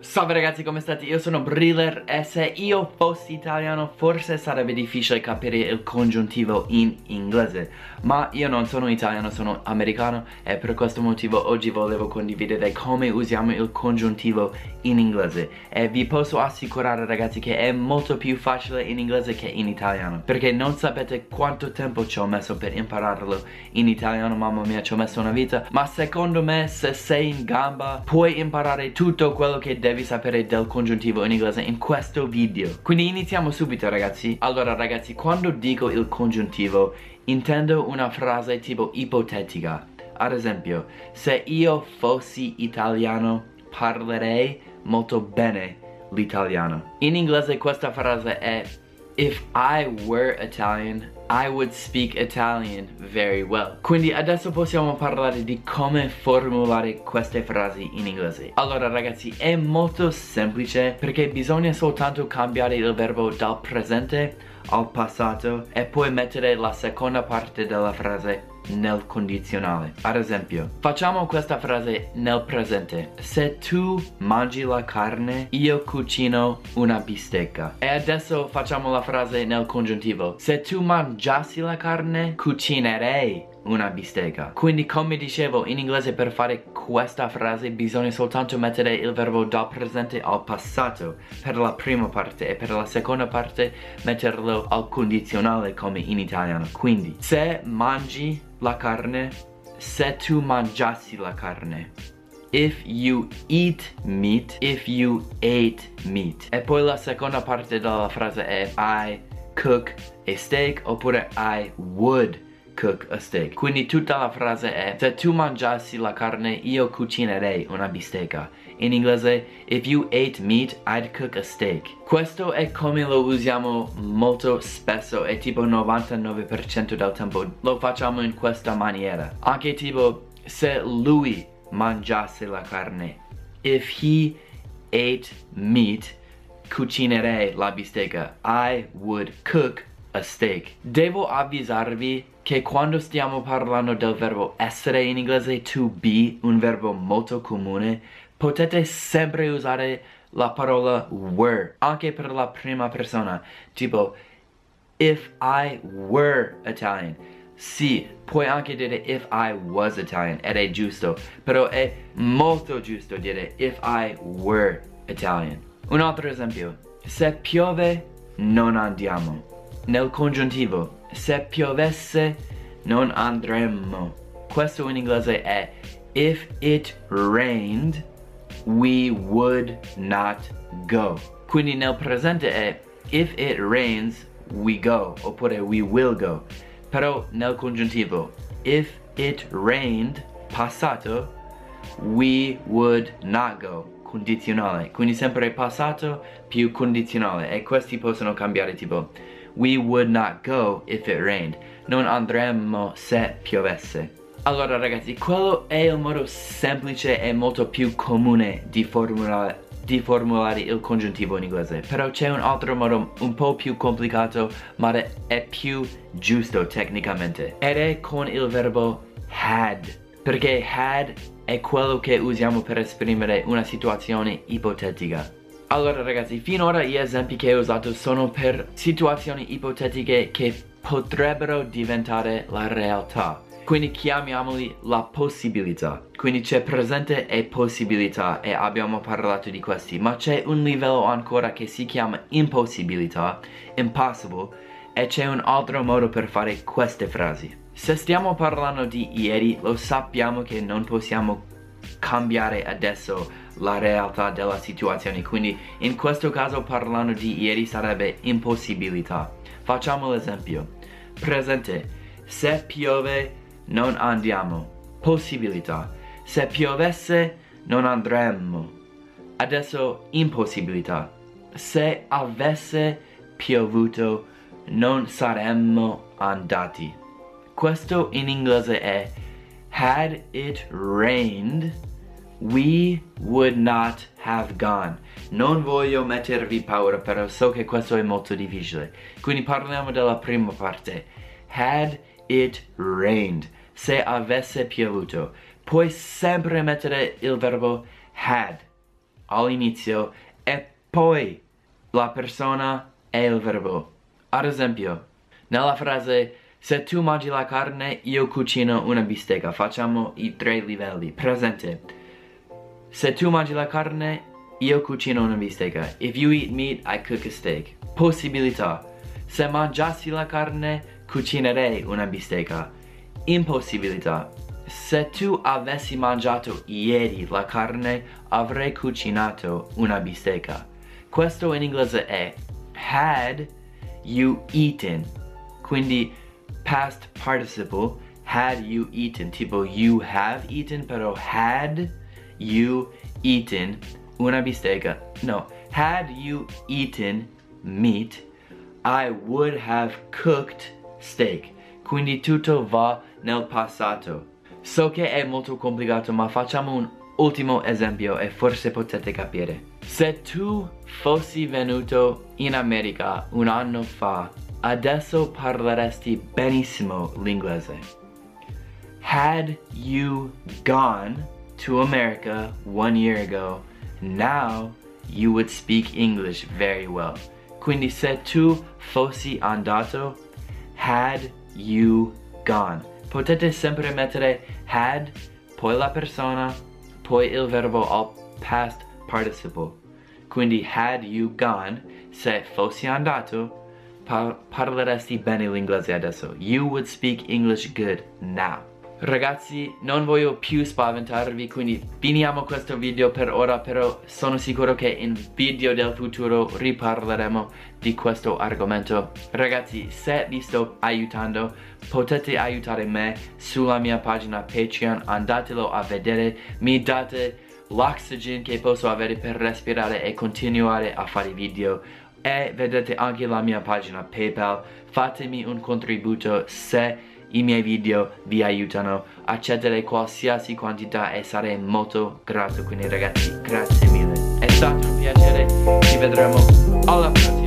Salve ragazzi come state? Io sono Briller e se io fossi italiano forse sarebbe difficile capire il congiuntivo in inglese Ma io non sono italiano, sono americano e per questo motivo oggi volevo condividere come usiamo il congiuntivo in inglese E vi posso assicurare ragazzi che è molto più facile in inglese che in italiano Perché non sapete quanto tempo ci ho messo per impararlo in italiano, mamma mia ci ho messo una vita Ma secondo me se sei in gamba puoi imparare tutto quello che devi devi sapere del congiuntivo in inglese in questo video. Quindi iniziamo subito ragazzi. Allora ragazzi quando dico il congiuntivo intendo una frase tipo ipotetica. Ad esempio se io fossi italiano parlerei molto bene l'italiano. In inglese questa frase è If I were Italian I would speak Italian very well. Quindi adesso possiamo parlare di come formulare queste frasi in inglese. Allora ragazzi è molto semplice perché bisogna soltanto cambiare il verbo dal presente al passato e poi mettere la seconda parte della frase nel condizionale. Ad esempio, facciamo questa frase nel presente. Se tu mangi la carne, io cucino una bistecca. E adesso facciamo la frase nel congiuntivo. Se tu mangiassi la carne, cucinerei una bistecca. Quindi come dicevo in inglese per fare questa frase bisogna soltanto mettere il verbo dal presente al passato per la prima parte e per la seconda parte metterlo al condizionale come in italiano. Quindi se mangi la carne, se tu mangiassi la carne. If you eat meat, if you ate meat. E poi la seconda parte della frase è I cook a steak oppure I would cook a steak. Quindi tutta la frase è se tu mangiassi la carne io cucinerei una bistecca. In inglese if you ate meat I'd cook a steak. Questo è come lo usiamo molto spesso e tipo 99% del tempo lo facciamo in questa maniera. Anche tipo se lui mangiasse la carne. If he ate meat cucinerei la bistecca. I would cook a steak. Devo avvisarvi che quando stiamo parlando del verbo essere in inglese to be, un verbo molto comune, potete sempre usare la parola were, anche per la prima persona, tipo if I were Italian. Sì, puoi anche dire if I was Italian ed è giusto, però è molto giusto dire if I were Italian. Un altro esempio, se piove non andiamo. Nel congiuntivo se piovesse non andremmo. Questo in inglese è if it rained we would not go. Quindi nel presente è if it rains we go oppure we will go. Però nel congiuntivo if it rained passato we would not go condizionale quindi sempre passato più condizionale e questi possono cambiare tipo We would not go if it rained. Non andremmo se piovesse. Allora ragazzi, quello è il modo semplice e molto più comune di formulare, di formulare il congiuntivo in inglese. Però c'è un altro modo un po' più complicato, ma è più giusto tecnicamente. Ed è con il verbo had. Perché had è quello che usiamo per esprimere una situazione ipotetica. Allora ragazzi, finora gli esempi che ho usato sono per situazioni ipotetiche che potrebbero diventare la realtà. Quindi chiamiamoli la possibilità. Quindi c'è presente e possibilità e abbiamo parlato di questi. Ma c'è un livello ancora che si chiama impossibilità, impossible, e c'è un altro modo per fare queste frasi. Se stiamo parlando di ieri, lo sappiamo che non possiamo cambiare adesso la realtà della situazione. Quindi in questo caso parlando di ieri sarebbe impossibilità. Facciamo l'esempio. Presente. Se piove non andiamo. Possibilità. Se piovesse non andremmo adesso impossibilità. Se avesse piovuto non saremmo andati. Questo in inglese è had it rained we would not have gone. Non voglio mettervi paura, però so che questo è molto difficile. Quindi parliamo della prima parte. Had it rained. Se avesse piovuto. Puoi sempre mettere il verbo had. all'inizio e poi la persona e il verbo. Ad esempio, nella frase se tu mangi la carne, io cucino una bistecca. Facciamo i tre livelli. Presente. Se tu mangi la carne, io cucino una bistecca. If you eat meat, I cook a steak. Possibilità. Se mangiassi la carne, cucinerei una bistecca. Impossibilità. Se tu avessi mangiato ieri la carne, avrei cucinato una bistecca. Questo in inglese è had you eaten. Quindi past participle had you eaten. Tipo you have eaten, pero had you eaten una bistecca. No, had you eaten meat, I would have cooked steak. Quindi tutto va nel passato. So che è molto complicato, ma facciamo un ultimo esempio e forse potete capire. Se tu fossi venuto in America un anno fa, adesso parleresti benissimo l'inglese. Had you gone to America one year ago, now you would speak English very well. Quindi se tu fossi andato, had you gone. Potete sempre mettere had, poi la persona, poi il verbo al past participle. Quindi had you gone, se fossi andato, par parleresti bene l'inglese adesso. You would speak English good now. Ragazzi, non voglio più spaventarvi, quindi finiamo questo video per ora, però sono sicuro che in video del futuro riparleremo di questo argomento. Ragazzi, se vi sto aiutando, potete aiutare me sulla mia pagina Patreon, andatelo a vedere, mi date l'oxygen che posso avere per respirare e continuare a fare video e vedete anche la mia pagina PayPal, fatemi un contributo se i miei video vi aiutano accettere qualsiasi quantità e sarei molto grato. Quindi ragazzi grazie mille. È stato un piacere. Ci vedremo alla prossima